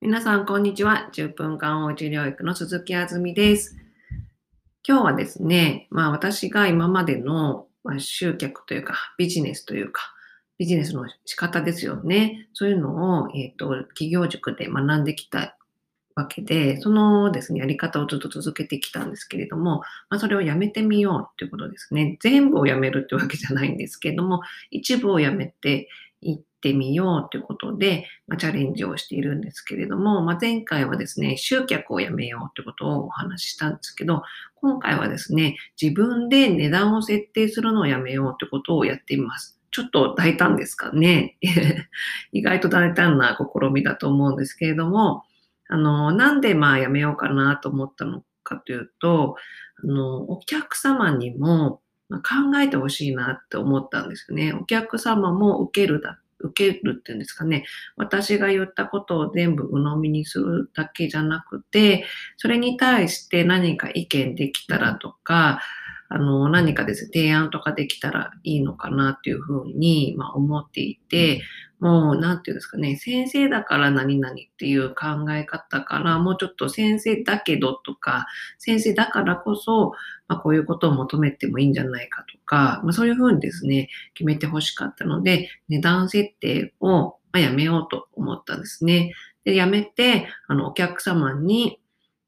皆さん、こんにちは。10分間おうち療育の鈴木あずみです。今日はですね、まあ私が今までの、ま、集客というか、ビジネスというか、ビジネスの仕方ですよね。そういうのを、えっ、と、企業塾で学んできたわけで、そのですね、やり方をずっと続けてきたんですけれども、まあ、それをやめてみようということですね。全部をやめるってわけじゃないんですけれども、一部をやめていってみようということで、まあ、チャレンジをしているんですけれども、まあ、前回はですね、集客をやめようということをお話ししたんですけど、今回はですね、自分で値段を設定するのをやめようということをやってみます。ちょっと大胆ですかね。意外と大胆な試みだと思うんですけれども、あの、なんでまあやめようかなと思ったのかというと、あの、お客様にも考えてほしいなって思ったんですよね。お客様も受けるだ、受けるっていうんですかね。私が言ったことを全部鵜呑みにするだけじゃなくて、それに対して何か意見できたらとか、あの、何かですね、提案とかできたらいいのかなっていうふうに、まあ、思っていて、もう、なんていうんですかね、先生だから何々っていう考え方から、もうちょっと先生だけどとか、先生だからこそ、まあ、こういうことを求めてもいいんじゃないかとか、まあ、そういうふうにですね、決めてほしかったので、値段設定をやめようと思ったんですね。で、やめて、あの、お客様に、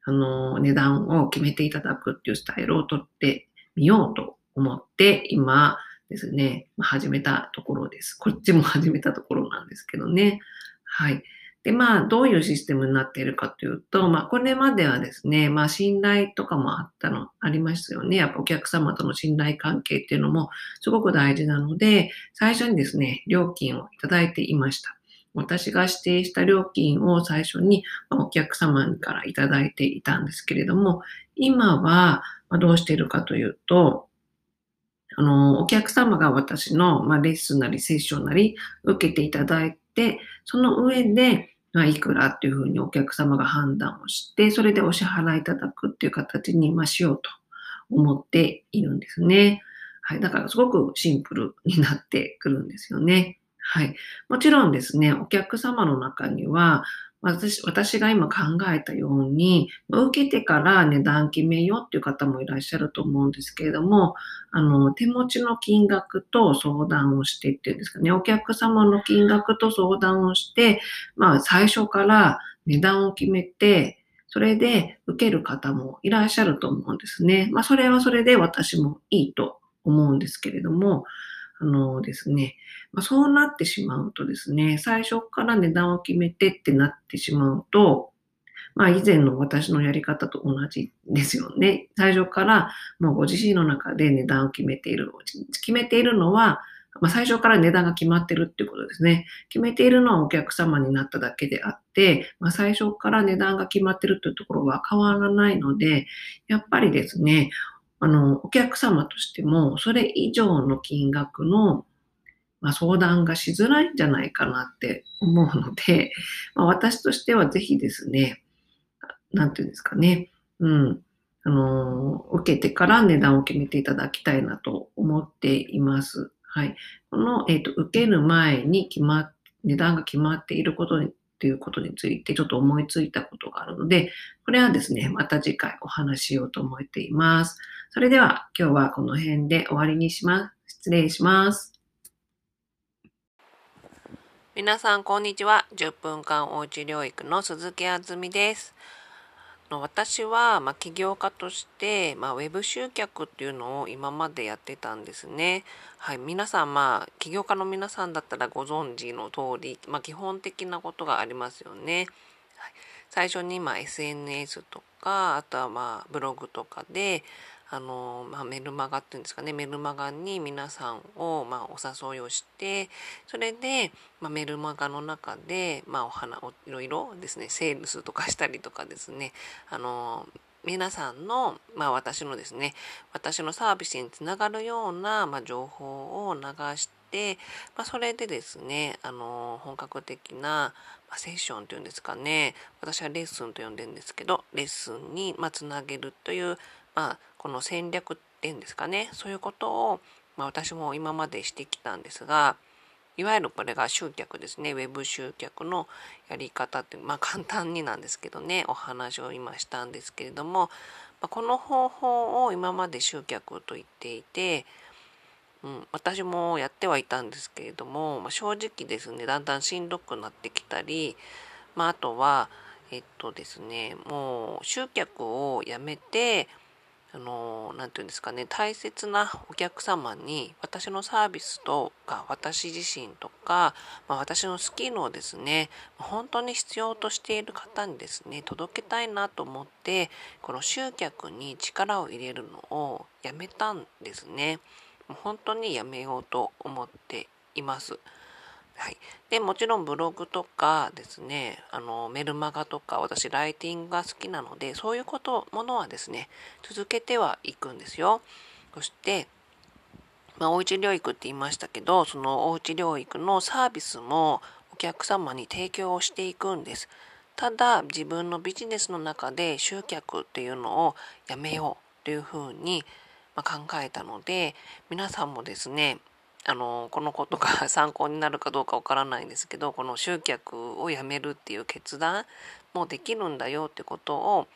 あの、値段を決めていただくっていうスタイルをとってみようと思って、今ですね、始めたところです。こっちも始めたところなんですけどね。はい。で、まあ、どういうシステムになっているかというと、まあ、これまではですね、まあ、信頼とかもあったの、ありますよね。やっぱお客様との信頼関係っていうのもすごく大事なので、最初にですね、料金をいただいていました。私が指定した料金を最初にお客様からいただいていたんですけれども、今はどうしているかというと、あの、お客様が私の、まあ、レッスンなりセッションなり受けていただいて、その上で、まあ、いくらっていうふうにお客様が判断をして、それでお支払いいただくっていう形に、まあ、しようと思っているんですね。はい。だからすごくシンプルになってくるんですよね。はい。もちろんですね、お客様の中には、私私が今考えたように、受けてから値段決めようっていう方もいらっしゃると思うんですけれども、あの、手持ちの金額と相談をしてっていうんですかね、お客様の金額と相談をして、まあ、最初から値段を決めて、それで受ける方もいらっしゃると思うんですね。まあ、それはそれで私もいいと思うんですけれども、あのですね、まあ、そうなってしまうとですね、最初から値段を決めてってなってしまうと、まあ以前の私のやり方と同じですよね。最初からもうご自身の中で値段を決めている。決めているのは、まあ、最初から値段が決まってるっていうことですね。決めているのはお客様になっただけであって、まあ、最初から値段が決まってるというところは変わらないので、やっぱりですね、あの、お客様としても、それ以上の金額の、まあ、相談がしづらいんじゃないかなって思うので、まあ、私としてはぜひですね、なんていうんですかね、うん、あの、受けてから値段を決めていただきたいなと思っています。はい。この、えっ、ー、と、受ける前に決まっ、値段が決まっていることにっていうことについてちょっと思いついたことがあるので、これはですね、また次回お話ししようと思っています。それでは今日はこの辺で終わりにします。失礼します。皆さんこんにちは。10分間おうち療育の鈴木あずみです。私は、まあ、起業家として、まあ、ウェブ集客っていうのを今までやってたんですね。はい、皆さん、まあ、起業家の皆さんだったらご存知の通り、まあ、基本的なことがありますよね。はい、最初に、まあ、SNS とか、あとは、まあ、ブログとかで、あの、まあ、メルマガっていうんですかね。メルマガに皆さんを、まあ、お誘いをしてそれで、まあ、メルマガの中で、まあ、お花をいろいろですね。セールスとかしたりとかですね。あの皆さんの、まあ、私のですね。私のサービスにつながるような、まあ、情報を流して、まあ、それでですねあの本格的な、まあ、セッションというんですかね。私はレッスンと呼んでるんですけどレッスンに、まあ、つなげるというまあ、この戦略っていうんですかね。そういうことを、まあ、私も今までしてきたんですがいわゆるこれが集客ですね。ウェブ集客のやり方ってまあ簡単になんですけどね。お話を今したんですけれども、まあ、この方法を今まで集客と言っていて、うん、私もやってはいたんですけれども、まあ、正直ですねだんだんしんどくなってきたり、まあ、あとはえっとですねもう集客をやめてあの何て言うんですかね大切なお客様に私のサービスとか私自身とか、まあ、私のスキルをですね本当に必要としている方にですね届けたいなと思ってこの集客に力を入れるのをやめたんですね。本当にやめようと思っています。はい、でもちろんブログとかですねあのメルマガとか私ライティングが好きなのでそういうことものはですね続けてはいくんですよ。そしてまあ、おうち療育って言いましたけどそのおうち療育のサービスもお客様に提供をしていくんです。ただ自分のビジネスの中で集客っていうのをやめようというふうに考えたので皆さんもですねあのこのことが 参考になるかどうかわからないんですけどこの集客をやめるっていう決断もできるんだよってことを、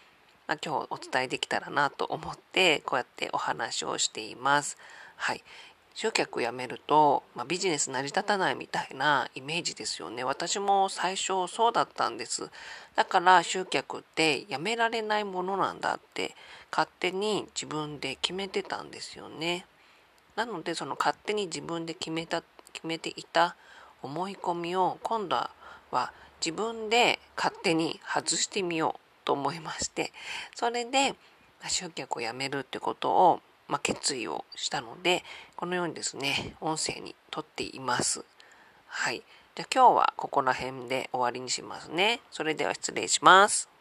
まあ、今日お伝えできたらなと思ってこうやってお話をしています。はい、集客やめると、まあ、ビジネス成り立たないみたいなイメージですよね。私も最初そうだったんです。だから集客ってやめられないものなんだって勝手に自分で決めてたんですよね。なのでその勝手に自分で決めた決めていた思い込みを今度は自分で勝手に外してみようと思いましてそれで集客をやめるってことを、まあ、決意をしたのでこのようにですね音声にとっています。はい。じゃあ今日はここら辺で終わりにしますね。それでは失礼します。